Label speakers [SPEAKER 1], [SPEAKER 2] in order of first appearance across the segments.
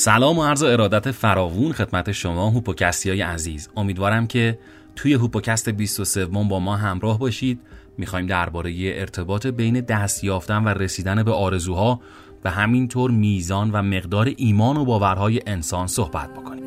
[SPEAKER 1] سلام و عرض ارادت فراوون خدمت شما هوپوکستی های عزیز. امیدوارم که توی هوپوکست 23 با ما همراه باشید. می‌خوایم درباره ارتباط بین دست یافتن و رسیدن به آرزوها و همینطور میزان و مقدار ایمان و باورهای انسان صحبت بکنیم.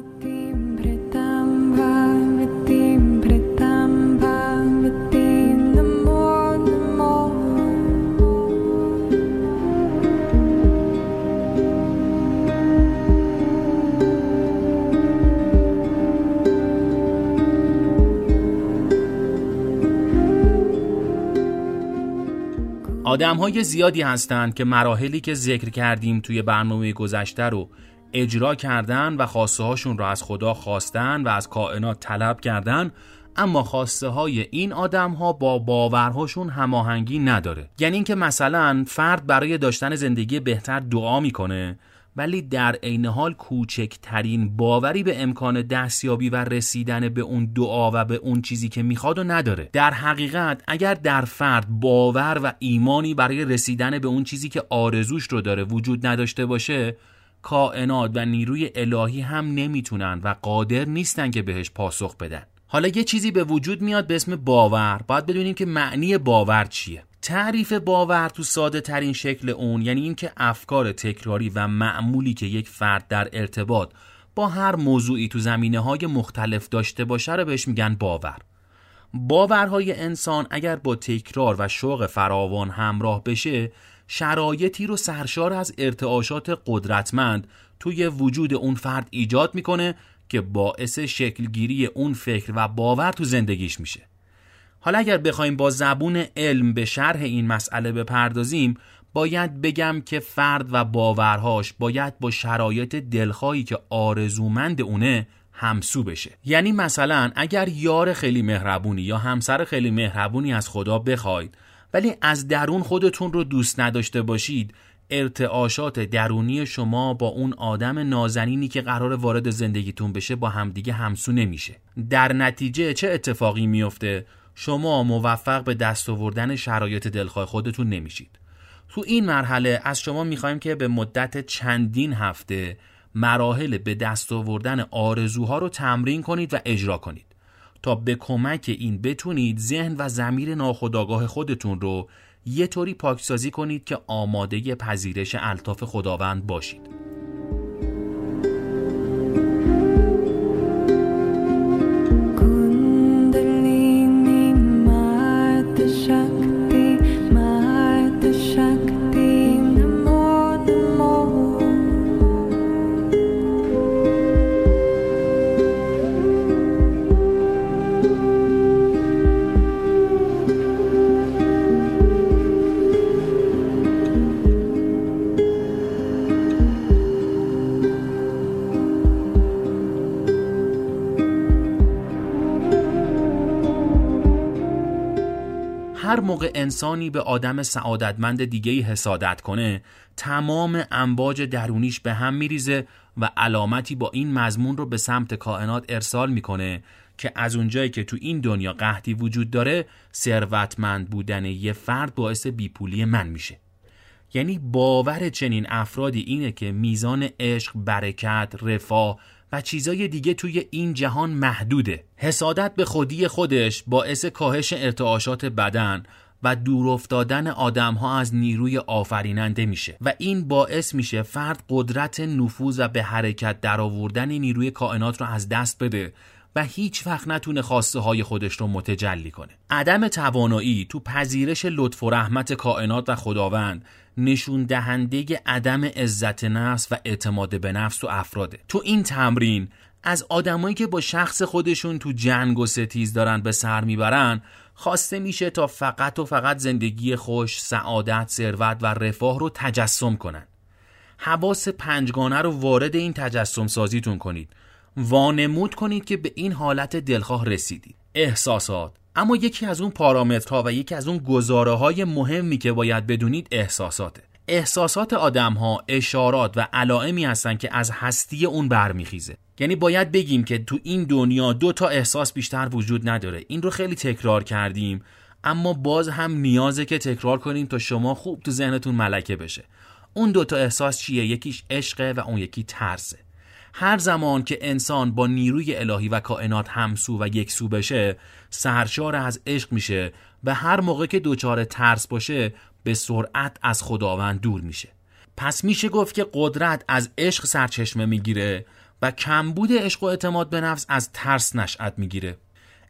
[SPEAKER 1] آدم های زیادی هستند که مراحلی که ذکر کردیم توی برنامه گذشته رو اجرا کردن و خواسته هاشون رو از خدا خواستن و از کائنات طلب کردن اما خواسته های این آدم ها با باورهاشون هماهنگی نداره. یعنی اینکه مثلا فرد برای داشتن زندگی بهتر دعا می‌کنه ولی در عین حال کوچکترین باوری به امکان دستیابی و رسیدن به اون دعا و به اون چیزی که می‌خواد و نداره. در حقیقت اگر در فرد باور و ایمانی برای رسیدن به اون چیزی که آرزوش رو داره وجود نداشته باشه کائنات و نیروی الهی هم نمی‌تونن و قادر نیستن که بهش پاسخ بدن. حالا یه چیزی به وجود میاد به اسم باور. باید بدونیم که معنی باور چیه. تعریف باور تو ساده ترین شکل اون یعنی اینکه افکار تکراری و معمولی که یک فرد در ارتباط با هر موضوعی تو زمینه های مختلف داشته باشه رو بهش میگن باور. باورهای انسان اگر با تکرار و شوق فراوان همراه بشه شرایطی رو سرشار از ارتعاشات قدرتمند توی وجود اون فرد ایجاد می‌کنه که باعث شکلگیری اون فکر و باور تو زندگیش میشه. حالا اگر بخوایم با زبون علم به شرح این مسئله بپردازیم باید بگم که فرد و باورهاش باید با شرایط دلخواهی که آرزومند اونه همسو بشه. یعنی مثلا اگر یار خیلی مهربونی یا همسر خیلی مهربونی از خدا بخواید ولی از درون خودتون رو دوست نداشته باشید ارتعاشات درونی شما با اون آدم نازنینی که قرار وارد زندگیتون بشه با همدیگه همسو نمیشه. در نتیجه چه اتفاقی میفته؟ شما موفق به دست آوردن شرایط دلخواه خودتون نمیشید. تو این مرحله از شما می‌خوایم که به مدت چندین هفته مراحل به دست آوردن آرزوها رو تمرین کنید و اجرا کنید. تا به کمک این بتونید ذهن و زمیر ناخودآگاه خودتون رو یه طوری پاکسازی کنید که آماده پذیرش الطاف خداوند باشید. انسانی به آدم سعادتمند دیگه حسادت کنه تمام امواج درونیش به هم میریزه و علامتی با این مضمون رو به سمت کائنات ارسال می‌کنه که از اونجایی که تو این دنیا قحطی وجود داره ثروتمند بودن یه فرد باعث بیپولی من میشه. یعنی باور چنین افرادی اینه که میزان عشق، برکت، رفاه و چیزای دیگه توی این جهان محدوده. حسادت به خودی خودش باعث کاهش ارتعاشات بدن و دور افتادن آدم ها از نیروی آفریننده میشه و این باعث میشه فرد قدرت نفوذ و به حرکت درآوردن نیروی کائنات رو از دست بده و هیچ وقت نتونه خواسته های خودش رو متجلی کنه. عدم توانایی تو پذیرش لطف و رحمت کائنات و خداوند نشون دهنده عدم عزت نفس و اعتماد به نفس و افراده. تو این تمرین از آدمایی که با شخص خودشون تو جنگ و ستیز دارن به سر می‌برن خواسته میشه تا فقط و فقط زندگی خوش، سعادت، ثروت و رفاه رو تجسم کنن. حواس پنجگانه رو وارد این تجسم سازیتون کنید. وانمود کنید که به این حالت دلخواه رسیدید. احساسات اما یکی از اون پارامترها و یکی از اون گزاره های مهمی که باید بدونید احساساته احساسات آدم ها اشارات و علائمی هستن که از هستی اون برمیخیزه. یعنی باید بگیم که تو این دنیا دو تا احساس بیشتر وجود نداره. این رو خیلی تکرار کردیم اما باز هم نیازه که تکرار کنیم تا شما خوب تو ذهنتون ملکه بشه. اون دوتا احساس چیه؟ یکیش عشقه و اون یکی ترسه. هر زمان که انسان با نیروی الهی و کائنات همسو و یکسو بشه سرشار از عشق میشه و هر موقع که دچار ترس باشه به سرعت از خداوند دور میشه. پس میشه گفت که قدرت از عشق سرچشمه می‌گیره و کمبود عشق و اعتماد به نفس از ترس نشأت می‌گیره.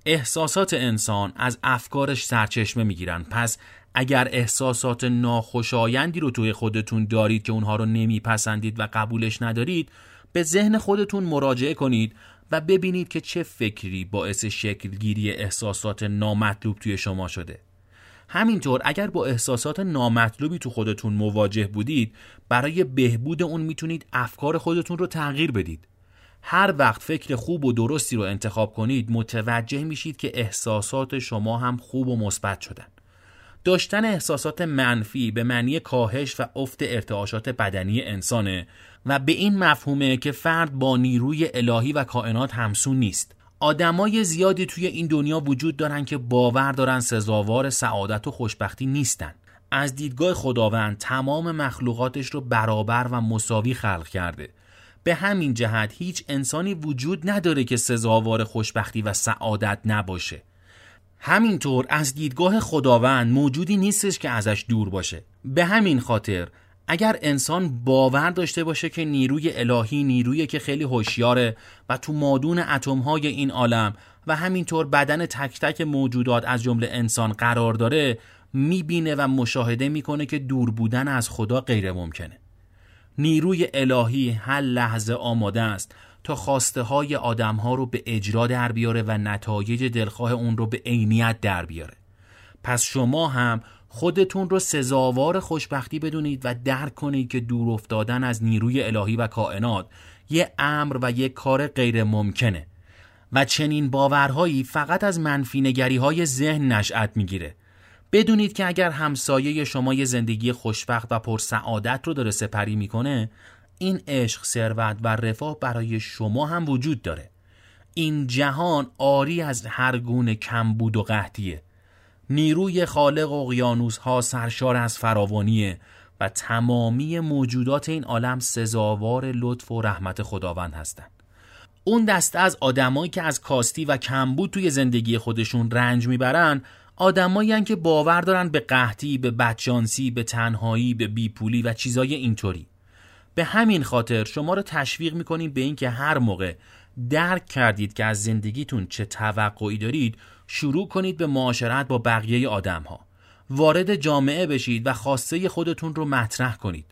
[SPEAKER 1] احساسات انسان از افکارش سرچشمه می‌گیرن. پس اگر احساسات ناخوشایندی رو توی خودتون دارید که اونها رو نمیپسندید و قبولش ندارید به ذهن خودتون مراجعه کنید و ببینید که چه فکری باعث شکلگیری احساسات نامطلوب توی شما شده. همینطور اگر با احساسات نامطلوبی تو خودتون مواجه بودید برای بهبود اون می‌تونید افکار خودتون رو تغییر بدید. هر وقت فکر خوب و درستی رو انتخاب کنید متوجه میشید که احساسات شما هم خوب و مثبت شدن. داشتن احساسات منفی به معنی کاهش و افت ارتعاشات بدنی انسانه و به این مفهومه که فرد با نیروی الهی و کائنات همسون نیست. آدمای زیادی توی این دنیا وجود دارن که باور دارن سزاوار سعادت و خوشبختی نیستن. از دیدگاه خداوند تمام مخلوقاتش رو برابر و مساوی خلق کرده. به همین جهت هیچ انسانی وجود نداره که سزاوار خوشبختی و سعادت نباشه. همینطور از دیدگاه خداوند موجودی نیستش که ازش دور باشه. به همین خاطر اگر انسان باور داشته باشه که نیروی الهی نیرویی که خیلی هوشیاره و تو مادون اتمهای این عالم و همینطور بدن تک تک موجودات از جمله انسان قرار داره می‌بینه و مشاهده می‌کنه که دور بودن از خدا غیر ممکنه نیروی الهی هر لحظه آماده است تا خواسته های آدم ها رو به اجرا در بیاره و نتایج دلخواه اون رو به عینیت در بیاره. پس شما هم خودتون رو سزاوار خوشبختی بدونید و درک کنید که دور افتادن از نیروی الهی و کائنات یه امر و یک کار غیر ممکنه و چنین باورهایی فقط از منفی نگری های ذهن نشأت می‌گیره. بدونید که اگر همسایه شما یه زندگی خوشبخت و پرسعادت رو داره سپری می‌کنه این عشق ثروت و رفاه برای شما هم وجود داره. این جهان آری از هر گونه کمبود و قحطیه. نیروی خالق اقیانوس ها سرشار از فراوانیه و تمامی موجودات این عالم سزاوار لطف و رحمت خداوند هستند. اون دسته از آدمایی که از کاستی و کمبود توی زندگی خودشون رنج می‌برن آدمایی که باور دارن به قحطی، به بدشانسی، به تنهایی، به بیپولی و چیزای اینطوری. به همین خاطر شما رو تشویق می‌کنیم به اینکه هر موقع درک کردید که از زندگیتون چه توقعی دارید شروع کنید به معاشرت با بقیه آدم ها. وارد جامعه بشید و خواسته خودتون رو مطرح کنید.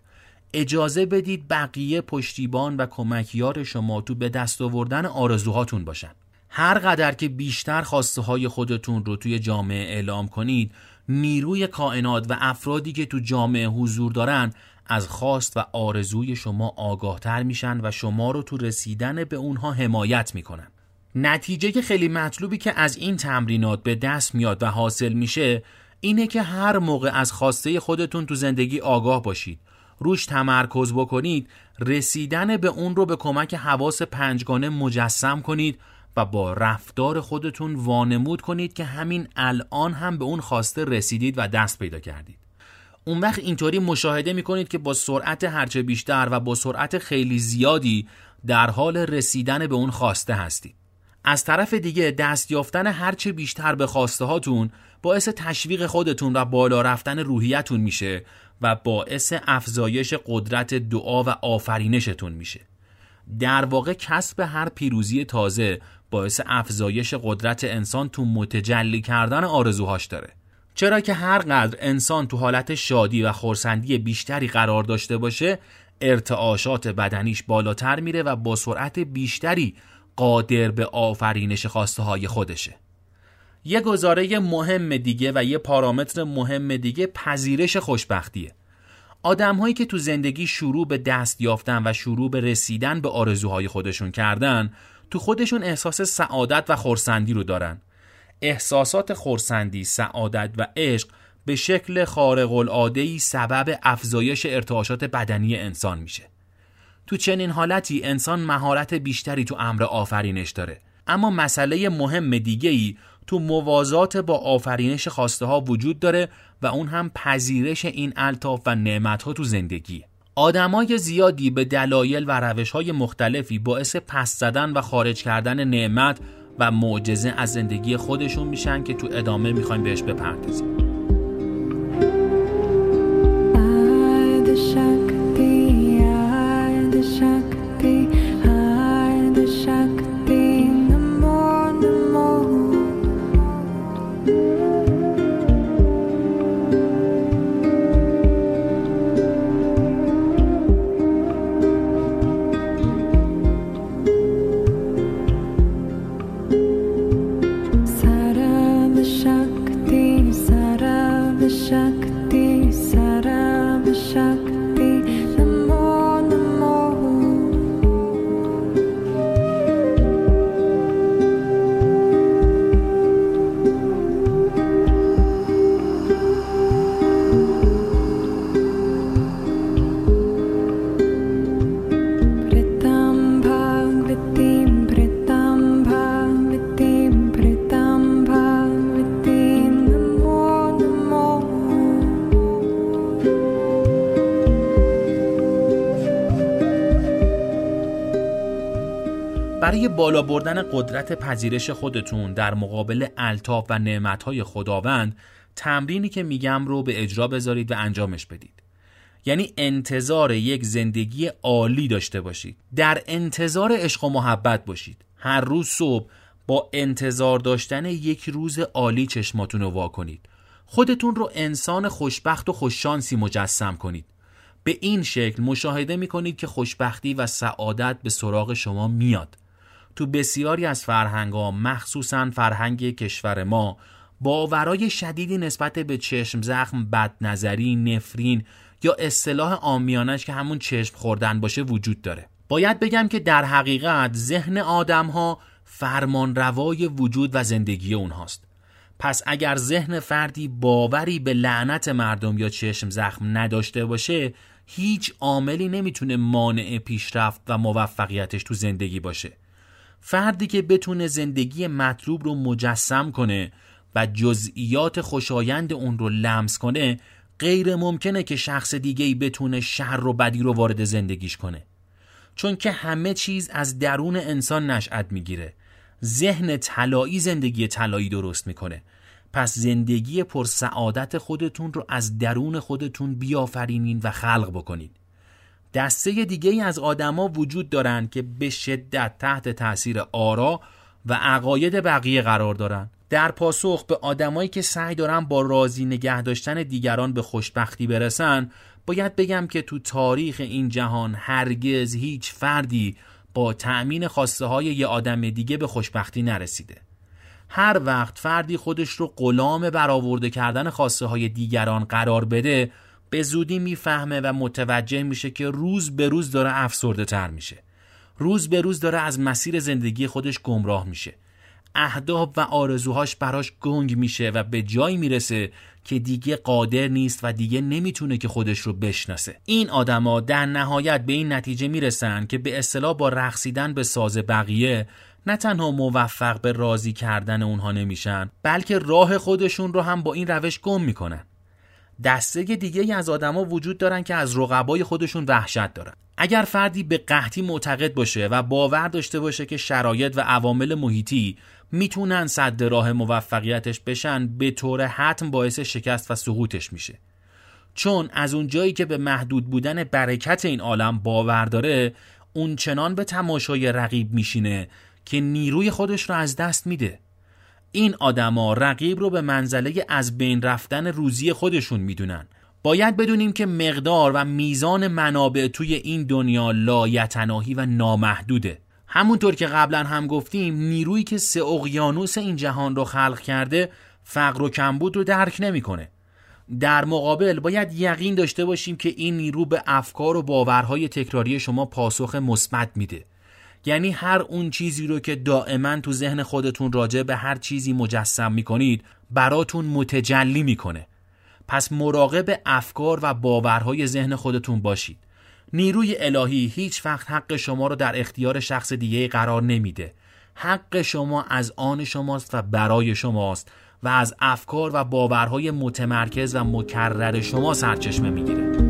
[SPEAKER 1] اجازه بدید بقیه پشتیبان و کمکیار شما تو به دست آوردن آرزوهاتون باشن. هر قدر که بیشتر خواسته های خودتون رو توی جامعه اعلام کنید نیروی کائنات و افرادی که تو جامعه حضور دارن از خواست و آرزوی شما آگاهتر میشن و شما رو تو رسیدن به اونها حمایت می‌کنن نتیجه که خیلی مطلوبی که از این تمرینات به دست میاد و حاصل میشه اینه که هر موقع از خواسته خودتون تو زندگی آگاه باشید. روش تمرکز بکنید رسیدن به اون رو به کمک حواس پنجگانه مجسم کنید و با رفتار خودتون وانمود کنید که همین الان هم به اون خواسته رسیدید و دست پیدا کردید. اون وقت اینطوری مشاهده می‌کنید که با سرعت هرچه بیشتر و با سرعت خیلی زیادی در حال رسیدن به اون خواسته هستید. از طرف دیگه دست یافتن هرچه بیشتر به خواسته هاتون باعث تشویق خودتون و بالا رفتن روحیتون میشه و باعث افزایش قدرت دعا و آفرینشتون میشه. در واقع کسب هر پیروزی تازه باعث افزایش قدرت انسان تو متجلی کردن آرزوهاش داره. چرا که هر قدر انسان تو حالت شادی و خورسندی بیشتری قرار داشته باشه ارتعاشات بدنیش بالاتر میره و با سرعت بیشتری قادر به آفرینش خواسته های خودشه. یه گزاره مهم دیگه و یه پارامتر مهم دیگه پذیرش خوشبختیه. آدم هایی که تو زندگی شروع به دست یافتن و شروع به رسیدن به آرزوهای خودشون کردن تو خودشون احساس سعادت و خورسندی رو دارن. احساسات خورسندی، سعادت و عشق به شکل خارق العاده سبب افزایش ارتعاشات بدنی انسان میشه. تو چنین حالتی انسان مهارت بیشتری تو امر آفرینش داره. اما مسئله مهم دیگه ای تو موازات با آفرینش خواسته ها وجود داره و اون هم پذیرش این الطاف و نعمت ها تو زندگی. آدمای زیادی به دلایل و روش های مختلفی باعث پس زدن و خارج کردن نعمت و معجزه از زندگی خودشون میشن که تو ادامه می‌خوایم بهش بپردازیم بالا بردن قدرت پذیرش خودتون در مقابل الطاف و نعمتهای خداوند تمرینی که میگم رو به اجرا بذارید و انجامش بدید. یعنی انتظار یک زندگی عالی داشته باشید. در انتظار عشق و محبت باشید. هر روز صبح با انتظار داشتن یک روز عالی چشماتون رو وا کنید. خودتون رو انسان خوشبخت و خوششانسی مجسم کنید. به این شکل مشاهده می کنید که خوشبختی و سعادت به سراغ شما میاد. تو بسیاری از فرهنگ ها مخصوصا فرهنگ کشور ما باورای شدیدی نسبت به چشم زخم بدنظری نفرین یا اصطلاح آمیانش که همون چشم خوردن باشه وجود داره. باید بگم که در حقیقت ذهن آدم ها فرمان روای وجود و زندگی اونهاست. پس اگر ذهن فردی باوری به لعنت مردم یا چشم زخم نداشته باشه هیچ عاملی نمی‌تونه مانع پیشرفت و موفقیتش تو زندگی باشه. فردی که بتونه زندگی مطلوب رو مجسم کنه و جزئیات خوشایند اون رو لمس کنه غیر ممکنه که شخص دیگه ای بتونه شر و بدی رو وارد زندگیش کنه. چون که همه چیز از درون انسان نشأت می‌گیره. ذهن طلایی زندگی طلایی درست می‌کنه. پس زندگی پر سعادت خودتون رو از درون خودتون بیافرینین و خلق بکنید دسته دیگه ای از آدما وجود دارند که به شدت تحت تاثیر آرا و عقاید بقیه قرار دارند. در پاسخ به آدمایی که سعی دارن با راضی نگه داشتن دیگران به خوشبختی برسن باید بگم که تو تاریخ این جهان هرگز هیچ فردی با تأمین خواسته های یه آدم دیگه به خوشبختی نرسیده هر وقت فردی خودش رو غلام برآورده کردن خواسته های دیگران قرار بده به زودی می‌فهمه و متوجه میشه که روز به روز داره افسرده تر میشه. روز به روز داره از مسیر زندگی خودش گمراه میشه. اهداف و آرزوهاش براش گنگ میشه و به جایی می‌رسه که دیگه قادر نیست و دیگه نمی‌تونه که خودش رو بشناسه. این آدما در نهایت به این نتیجه می‌رسن که به اصطلاح با رقصیدن به ساز بقیه نه تنها موفق به راضی کردن اونها نمیشن بلکه راه خودشون رو هم با این روش گم می‌کنن. دسته دیگه از آدما وجود دارن که از رقبای خودشون وحشت دارن. اگر فردی به قحطی معتقد باشه و باور داشته باشه که شرایط و عوامل محیطی می‌تونن صد راه موفقیتش بشن به طور حتم باعث شکست و سقوطش میشه. چون از اون جایی که به محدود بودن برکت این عالم باور داره اون چنان به تماشای رقیب میشینه که نیروی خودش رو از دست میده. این آدما رقیب رو به منزله از بین رفتن روزی خودشون می‌دونن. باید بدونیم که مقدار و میزان منابع توی این دنیا لایتناهی و نامحدوده. همونطور که قبلا هم گفتیم نیرویی که سه اقیانوس این جهان رو خلق کرده فقر و کمبود رو درک نمی‌کنه. در مقابل باید یقین داشته باشیم که این نیرو به افکار و باورهای تکراری شما پاسخ مثبت میده. یعنی هر اون چیزی رو که دائما تو ذهن خودتون راجع به هر چیزی مجسم می‌کنید براتون متجلی می‌کنه. پس مراقب افکار و باورهای ذهن خودتون باشید. نیروی الهی هیچ وقت حق شما رو در اختیار شخص دیگه قرار نمیده. حق شما از آن شماست و برای شماست و از افکار و باورهای متمرکز و مکرر شما سرچشمه می‌گیره.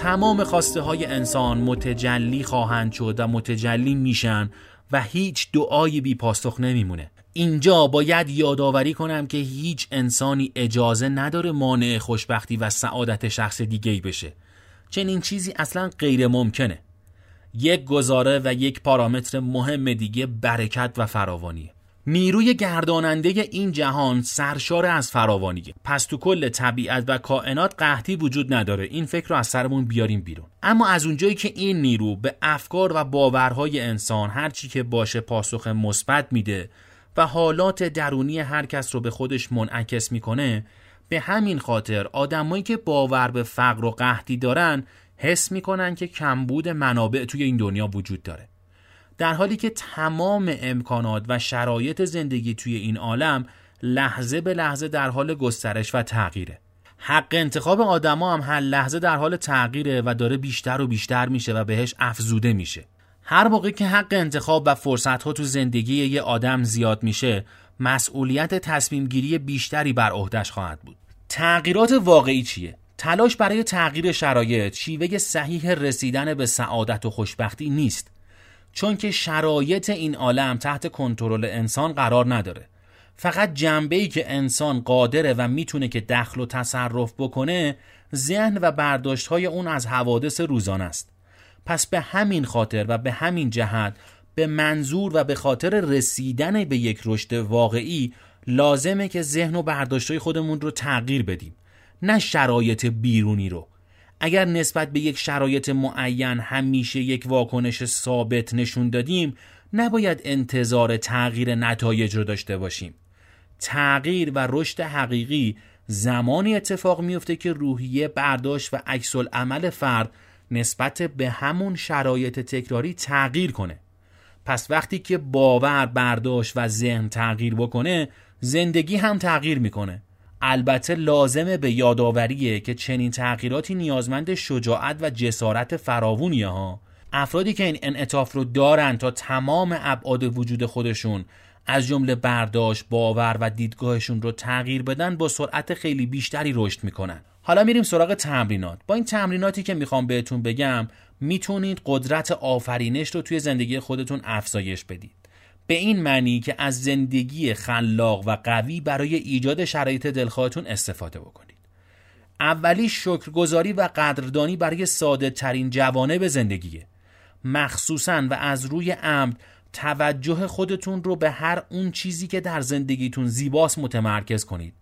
[SPEAKER 1] تمام خواسته های انسان متجلی خواهند شد و متجلی میشن و هیچ دعایی بی پاسخ نمیمونه. اینجا باید یادآوری کنم که هیچ انسانی اجازه نداره مانع خوشبختی و سعادت شخص دیگه بشه. چنین چیزی اصلا غیر ممکنه. یک گزاره و یک پارامتر مهم دیگه برکت و فراوانیه. نیروی گرداننده این جهان سرشار از فراوانیه. پس تو کل طبیعت و کائنات قحطی وجود نداره. این فکر رو از سرمون بیاریم بیرون. اما از اونجایی که این نیرو به افکار و باورهای انسان هرچی که باشه پاسخ مثبت میده و حالات درونی هر کس رو به خودش منعکس می‌کنه به همین خاطر آدمایی که باور به فقر و قحطی دارن حس می‌کنن که کمبود منابع توی این دنیا وجود داره. در حالی که تمام امکانات و شرایط زندگی توی این عالم لحظه به لحظه در حال گسترش و تغییره. حق انتخاب آدما هم هر لحظه در حال تغییره و داره بیشتر و بیشتر میشه و بهش افزوده میشه. هر موقع که حق انتخاب و فرصت ها تو زندگی یه آدم زیاد میشه مسئولیت تصمیم گیری بیشتری بر عهدهش خواهد بود. تغییرات واقعی چیه؟ تلاش برای تغییر شرایط شیوه صحیح رسیدن به سعادت و خوشبختی نیست. چون که شرایط این عالم تحت کنترل انسان قرار نداره. فقط جنبه ای که انسان قادره و می‌تونه که دخل و تصرف بکنه ذهن و برداشت های اون از حوادث روزانه است. پس به همین خاطر و به همین جهت به منظور و به خاطر رسیدن به یک رشد واقعی لازمه که ذهن و برداشت خودمون رو تغییر بدیم. نه شرایط بیرونی رو. اگر نسبت به یک شرایط معین همیشه یک واکنش ثابت نشون دادیم نباید انتظار تغییر نتایج رو داشته باشیم. تغییر و رشد حقیقی زمانی اتفاق میفته که روحیه برداشت و عکس عمل فرد نسبت به همون شرایط تکراری تغییر کنه. پس وقتی که باور برداشت و ذهن تغییر بکنه زندگی هم تغییر می‌کنه. البته لازمه به یادآوریه که چنین تغییراتی نیازمند شجاعت و جسارت فراوونیه ها افرادی که این انعطاف رو دارن تا تمام ابعاد وجود خودشون از جمله برداشت، باور و دیدگاهشون رو تغییر بدن با سرعت خیلی بیشتری رشد می‌کنن. حالا میریم سراغ تمرینات. با این تمریناتی که می‌خوام بهتون بگم می‌تونید قدرت آفرینش رو توی زندگی خودتون افزایش بدید. به این معنی که از زندگی خلاق و قوی برای ایجاد شرایط دلخواهتون استفاده بکنید. اولی شکرگزاری و قدردانی برای ساده ترین جوانه به زندگیه. مخصوصا و از روی عمد توجه خودتون رو به هر اون چیزی که در زندگیتون زیباست متمرکز کنید.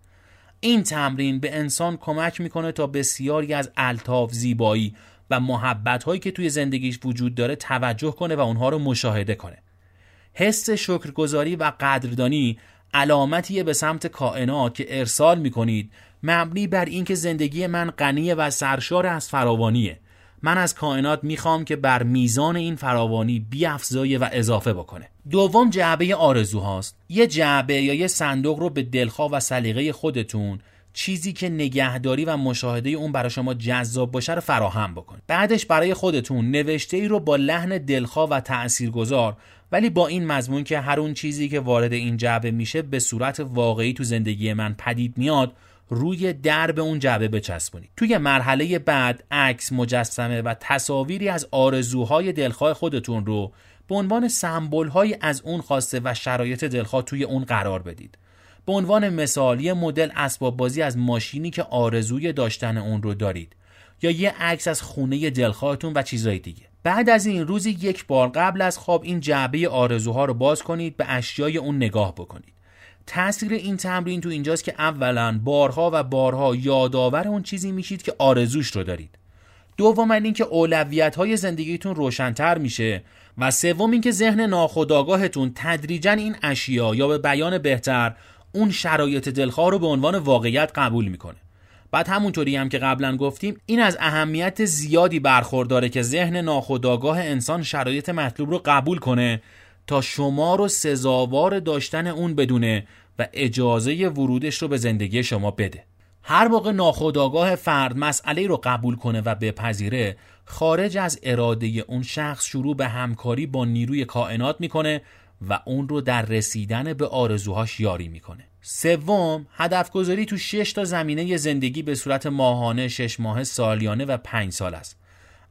[SPEAKER 1] این تمرین به انسان کمک می‌کنه تا بسیاری از الطاف زیبایی و محبت هایی که توی زندگیش وجود داره توجه کنه و اونها رو مشاهده کنه. حس شکرگزاری و قدردانی علامتیه به سمت کائنات که ارسال می‌کنید مبنی بر اینکه زندگی من غنی و سرشار از فراوانیه. من از کائنات می‌خوام که بر میزان این فراوانی بیافزایه و اضافه بکنه. دوم جعبه آرزوهاست. یه جعبه یا یه صندوق رو به دلخواه و سلیقه خودتون چیزی که نگهداری و مشاهده اون برای شما جذاب باشه رو فراهم بکنید بعدش برای خودتون نوشته ای رو با لحن دلخواه و تاثیرگذار ولی با این مضمون که هر اون چیزی که وارد این جعبه میشه به صورت واقعی تو زندگی من پدید میاد روی درب اون جعبه بچسبونید. توی مرحله بعد عکس مجسمه و تصاویری از آرزوهای دلخواه خودتون رو به عنوان سمبل از اون خواسته و شرایط دلخواه توی اون قرار بدید. به عنوان مثالی مدل اسباب بازی از ماشینی که آرزوی داشتن اون رو دارید. یا یه عکس از خونه دلخواهتون و چیزای دیگه. بعد از این روزی یک بار قبل از خواب این جعبه آرزوها رو باز کنید به اشیای اون نگاه بکنید. تاثیر این تمرین تو اینجاست که اولا بارها و بارها یادآور اون چیزی میشید که آرزوش رو دارید. دوم اینکه اولویت های زندگیتون روشنتر میشه و سوم اینکه ذهن ناخودآگاهتون تدریجا این اشیا یا به بیان بهتر اون شرایط دلخواه رو به عنوان واقعیت قبول می‌کنه. بعد همونطوری هم که قبلا گفتیم این از اهمیت زیادی برخورداره که ذهن ناخودآگاه انسان شرایط مطلوب رو قبول کنه تا شما رو سزاوار داشتن اون بدونه و اجازه ورودش رو به زندگی شما بده. هر موقع ناخودآگاه فرد مسئله رو قبول کنه و بپذیره خارج از اراده اون شخص شروع به همکاری با نیروی کائنات می‌کنه و اون رو در رسیدن به آرزوهاش یاری می‌کنه. سوم هدف گذاری تو 6 تا زمینه زندگی به صورت ماهانه، شش ماه، سالیانه و پنج سال است.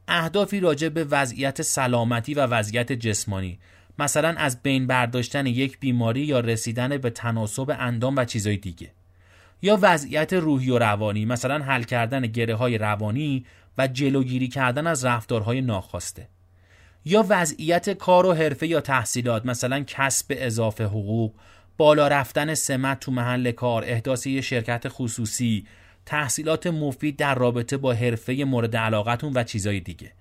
[SPEAKER 1] اهدافی راجع به وضعیت سلامتی و وضعیت جسمانی مثلا از بین برداشتن یک بیماری یا رسیدن به تناسب اندام و چیزهای دیگه یا وضعیت روحی و روانی مثلا حل کردن گره های روانی و جلوگیری کردن از رفتارهای ناخواسته یا وضعیت کار و حرفه یا تحصیلات مثلا کسب اضافه حقوق بالا رفتن سمت تو محل کار احداث یه شرکت خصوصی تحصیلات مفید در رابطه با حرفه مورد علاقتون و چیزای دیگه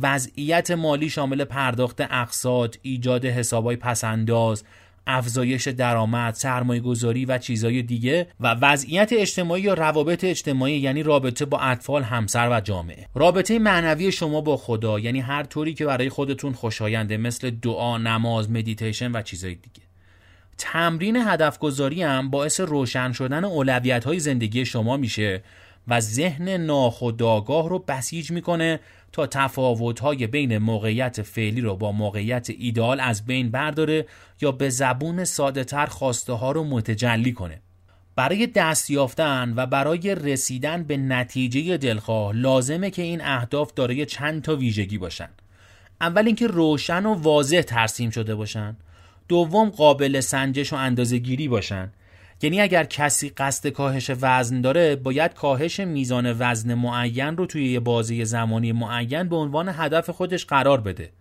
[SPEAKER 1] وضعیت مالی شامل پرداخت اقساط ایجاد حسابای پسنداز افزایش درآمد، سرمایه گذاری و چیزهای دیگه و وضعیت اجتماعی یا روابط اجتماعی یعنی رابطه با اطفال، همسر و جامعه. رابطه معنوی شما با خدا یعنی هر طوری که برای خودتون خوشاینده مثل دعا، نماز، مدیتیشن و چیزهای دیگه. تمرین هدف گذاری هم باعث روشن شدن اولویت های زندگی شما میشه و ذهن ناخودآگاه رو بسیج می‌کنه تا تفاوت‌های بین موقعیت فعلی رو با موقعیت ایدال از بین برداره یا به زبون ساده تر خواسته ها رو متجلی کنه. برای دست یافتن و برای رسیدن به نتیجه دلخواه لازمه که این اهداف دارای چند تا ویژگی باشن. اول اینکه روشن و واضح ترسیم شده باشن. دوم قابل سنجش و اندازه گیری باشن. یعنی اگر کسی قصد کاهش وزن داره باید کاهش میزان وزن معین رو توی یه بازی زمانی معین به عنوان هدف خودش قرار بده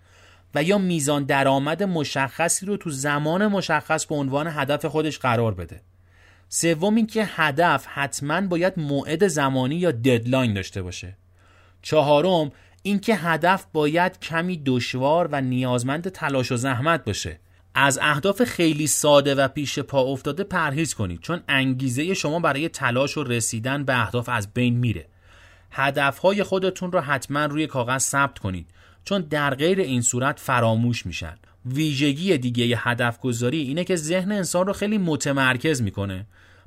[SPEAKER 1] و یا میزان درآمد مشخصی رو تو زمان مشخص به عنوان هدف خودش قرار بده. سوم اینکه هدف حتما باید موعد زمانی یا ددلاین داشته باشه. چهارم اینکه هدف باید کمی دشوار و نیازمند تلاش و زحمت باشه. از اهداف خیلی ساده و پیش پا افتاده پرهیز کنید چون انگیزه شما برای تلاش و رسیدن به اهداف از بین میره. هدفهای خودتون رو حتما روی کاغذ ثبت کنید چون در غیر این صورت فراموش میشن. ویژگی دیگه هدف گذاری اینه که ذهن انسان رو خیلی متمرکز می‌کنه.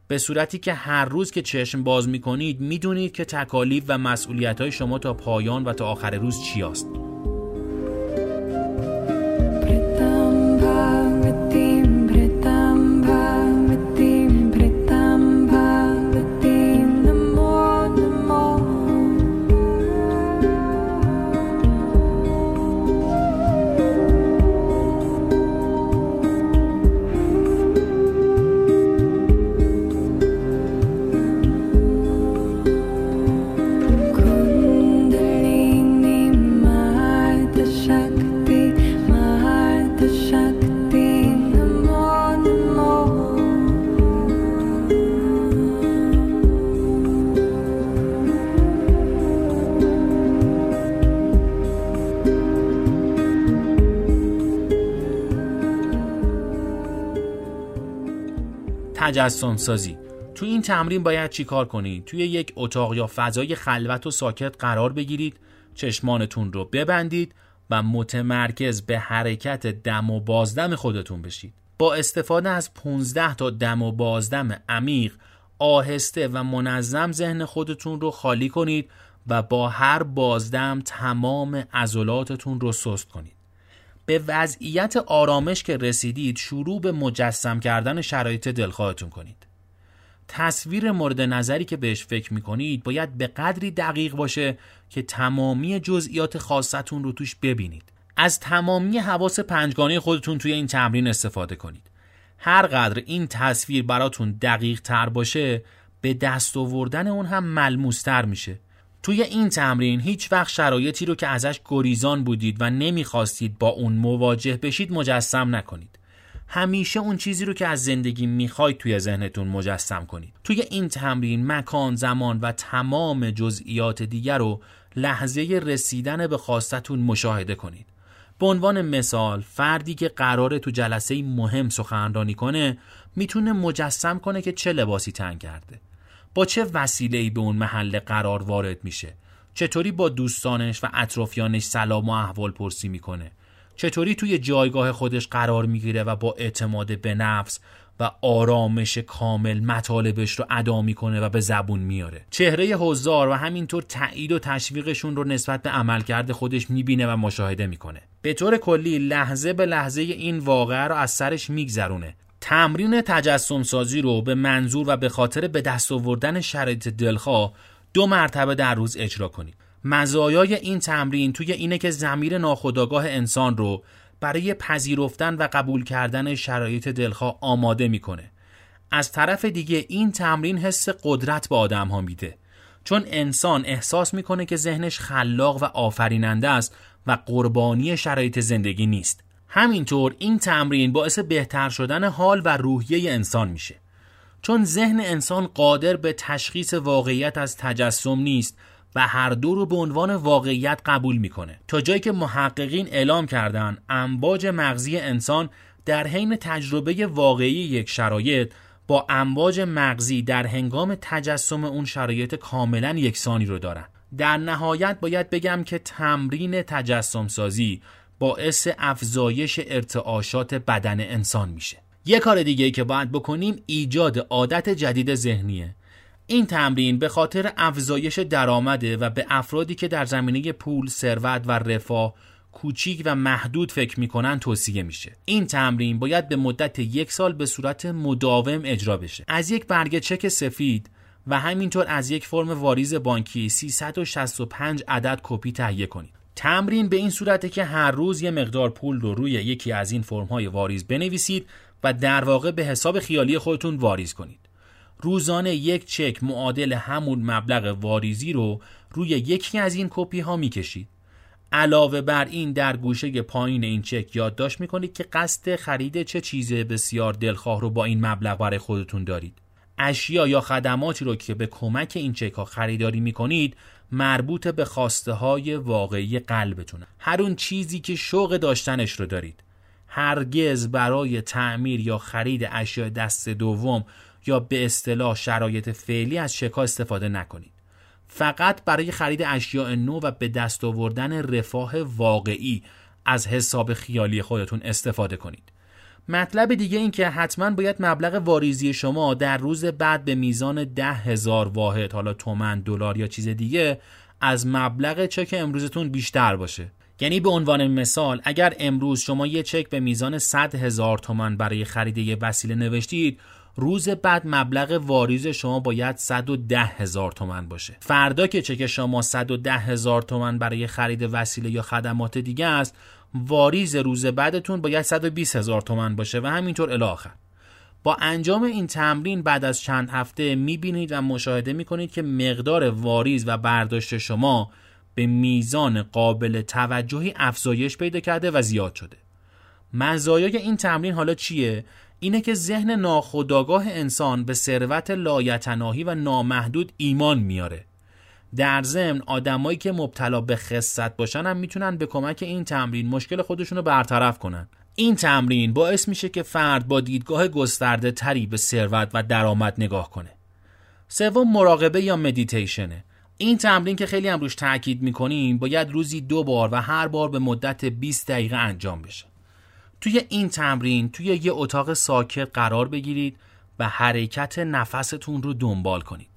[SPEAKER 1] به صورتی که هر روز که چشم باز می‌کنید می‌دونید که تکالیف و مسئولیت های شما تا پایان و تا آخر روز چی است. تجسم سازی تو این تمرین باید چیکار کنید توی یک اتاق یا فضای خلوت و ساکت قرار بگیرید چشمانتون رو ببندید و متمرکز به حرکت دم و بازدم خودتون بشید. با استفاده از 15 تا دم و بازدم عمیق آهسته و منظم ذهن خودتون رو خالی کنید و با هر بازدم تمام عضلاتتون رو سست کنید. به وضعیت آرامش که رسیدید شروع به مجسم کردن شرایط دلخواهتون کنید. تصویر مورد نظری که بهش فکر می‌کنید باید به قدری دقیق باشه که تمامی جزئیات خاصتون رو توش ببینید. از تمامی حواس پنجگانه خودتون توی این تمرین استفاده کنید. هر قدر این تصویر براتون دقیق تر باشه به دست آوردن اون هم ملموس تر میشه. توی این تمرین هیچ وقت شرایطی رو که ازش گریزان بودید و نمی‌خواستید با اون مواجه بشید مجسم نکنید. همیشه اون چیزی رو که از زندگی می‌خواید توی ذهنتون مجسم کنید. توی این تمرین مکان، زمان و تمام جزئیات دیگر رو لحظه رسیدن به خواستتون مشاهده کنید. به عنوان مثال فردی که قراره تو جلسه مهم سخنرانی کنه می‌تونه مجسم کنه که چه لباسی تن کرده با چه ای به اون محله قرار وارد میشه؟ چطوری با دوستانش و اطرافیانش سلام و احوال پرسی می‌کنه؟ چطوری توی جایگاه خودش قرار می‌گیره و با اعتماد به نفس و آرامش کامل مطالبش رو ادا می‌کنه و به زبون میاره چهره حضار و همینطور تایید و تشویقشون رو نسبت به عملکرد خودش می‌بینه و مشاهده می‌کنه. به طور کلی لحظه به لحظه این واقعه رو از سرش میگذرونه. تمرین تجسم سازی رو به منظور و به خاطر به دست آوردن شرایط دلخواه دو مرتبه در روز اجرا کنید مزایای این تمرین توی اینه که زمیر ناخودآگاه انسان رو برای پذیرفتن و قبول کردن شرایط دلخواه آماده می‌کنه. از طرف دیگه این تمرین حس قدرت به آدم ها میده. چون انسان احساس می‌کنه که ذهنش خلاق و آفریننده است و قربانی شرایط زندگی نیست. همینطور این تمرین باعث بهتر شدن حال و روحیه انسان میشه. چون ذهن انسان قادر به تشخیص واقعیت از تجسم نیست و هر دو رو به عنوان واقعیت قبول می‌کنه تا جایی که محققین اعلام کردن امواج مغزی انسان در حین تجربه واقعی یک شرایط با امواج مغزی در هنگام تجسم اون شرایط کاملا یکسانی رو دارن در نهایت باید بگم که تمرین تجسم سازی باعث افزایش ارتعاشات بدن انسان میشه. یه کار دیگه که باید بکنیم ایجاد عادت جدید ذهنیه. این تمرین به خاطر افزایش درآمده و به افرادی که در زمینه پول، ثروت و رفاه کوچیک و محدود فکر می‌کنن توصیه میشه. این تمرین باید به مدت یک سال به صورت مداوم اجرا بشه. از یک برگه چک سفید و همینطور از یک فرم واریز بانکی 365 عدد کپی تهیه کنید. تمرین به این صورته که هر روز یه مقدار پول رو روی یکی از این فرم های واریز بنویسید و در واقع به حساب خیالی خودتون واریز کنید. روزانه یک چک معادل همون مبلغ واریزی رو روی یکی از این کپی ها می‌کشید. علاوه بر این در گوشه پایین این چک یادداشت می‌کنید که قصد خرید چه چیز بسیار دلخواه رو با این مبلغ برای خودتون دارید. اشیا یا خدماتی رو که به کمک این چک ها خریداری می‌کنید مربوط به خواسته های واقعی قلبتونه. هر اون چیزی که شوق داشتنش رو دارید. هرگز برای تعمیر یا خرید اشیاء دست دوم یا به اصطلاح شرایط فعلی از چک استفاده نکنید. فقط برای خرید اشیاء نو و به دست آوردن رفاه واقعی از حساب خیالی خودتون استفاده کنید. مطلب دیگه این که حتما باید مبلغ واریزی شما در روز بعد به میزان ده هزار واحد حالا تومن دلار یا چیز دیگه از مبلغ چک امروزتون بیشتر باشه. یعنی به عنوان مثال اگر امروز شما یه چک به میزان 100 هزار تومن برای خرید یه وسیله نوشتید روز بعد مبلغ واریز شما باید 110 هزار تومن باشه. فردا که چک شما 110 هزار تومن برای خرید وسیله یا خدمات دیگه است واریز روز بعدتون باید 120 هزار تومن باشه و همینطور الاخر با انجام این تمرین بعد از چند هفته می‌بینید و مشاهده می‌کنید که مقدار واریز و برداشت شما به میزان قابل توجهی افزایش پیدا کرده و زیاد شده. مزایای این تمرین حالا چیه؟ اینه که ذهن ناخودآگاه انسان به ثروت لایتناهی و نامحدود ایمان میاره. در ضمن آدمایی که مبتلا به خصت باشن هم می‌تونن به کمک این تمرین مشکل خودشون رو برطرف کنن. این تمرین باعث میشه که فرد با دیدگاه گسترده تری به ثروت و درآمد نگاه کنه. سوم مراقبه یا مدیتیشنه. این تمرین که خیلی هم روش تاکید می‌کنیم باید روزی دو بار و هر بار به مدت 20 دقیقه انجام بشه. توی این تمرین توی یه اتاق ساکت قرار بگیرید و حرکت نفستون رو دنبال کنید.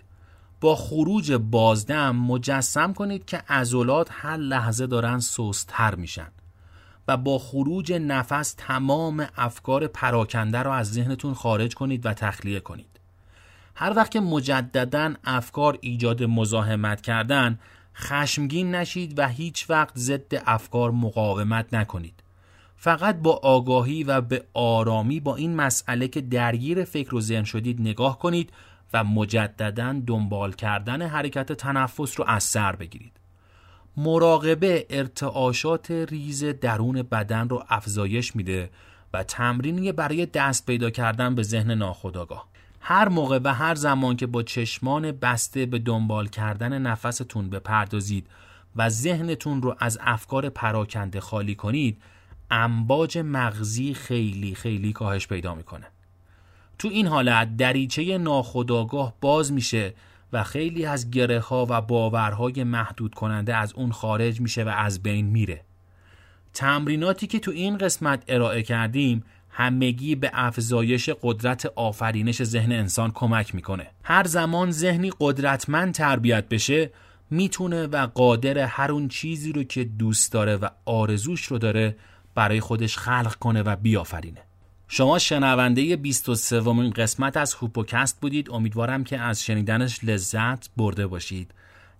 [SPEAKER 1] با خروج بازدم مجسم کنید که عضلات هر لحظه دارن سستتر میشن و با خروج نفس تمام افکار پراکنده رو از ذهنتون خارج کنید و تخلیه کنید. هر وقت که مجددا افکار ایجاد مزاحمت کردن خشمگین نشید و هیچ وقت ضد افکار مقاومت نکنید. فقط با آگاهی و به آرامی با این مسئله که درگیر فکر و ذهن شدید نگاه کنید و مجددا دنبال کردن حرکت تنفس رو از سر بگیرید. مراقبه ارتعاشات ریز درون بدن رو افزایش میده و تمرینی برای دست پیدا کردن به ذهن ناخودآگاه. هر موقع و هر زمان که با چشمان بسته به دنبال کردن نفستون بپردازید و ذهنتون رو از افکار پراکنده خالی کنید امواج مغزی خیلی خیلی کاهش پیدا می‌کنه تو این حالت دریچه ناخودآگاه باز میشه و خیلی از گره ها و باورهای محدود کننده از اون خارج میشه و از بین میره. تمریناتی که تو این قسمت ارائه کردیم همگی به افزایش قدرت آفرینش ذهن انسان کمک می‌کنه. هر زمان ذهنی قدرتمند تربیت بشه می‌تونه و قادر هر اون چیزی رو که دوست داره و آرزوش رو داره برای خودش خلق کنه و بیافرینه. شما شنونده 23 ومین قسمت از هوپوکست بودید. امیدوارم که از شنیدنش لذت برده باشید.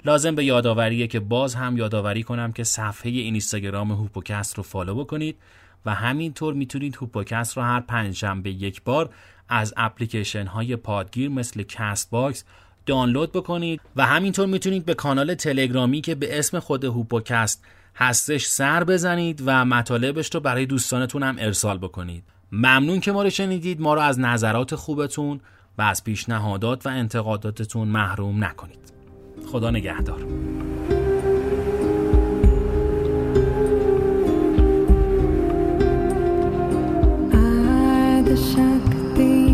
[SPEAKER 1] لازم به یادآوریه که باز هم یادآوری کنم که صفحه اینستاگرام هوپوکست رو follow بکنید و همینطور می‌تونید هوپوکست رو هر پنجشنبه یک بار از اپلیکیشن های پادگیر مثل Castbox دانلود بکنید و همینطور می‌تونید به کانال تلگرامی که به اسم خود هوپوکست هستش سر بزنید و مطالبش رو برای دوستانتون هم ارسال بکنید. ممنون که ما رو شنیدید. ما رو از نظرات خوبتون و از پیشنهادات و انتقاداتتون محروم نکنید. خدا نگهدار. شکتی.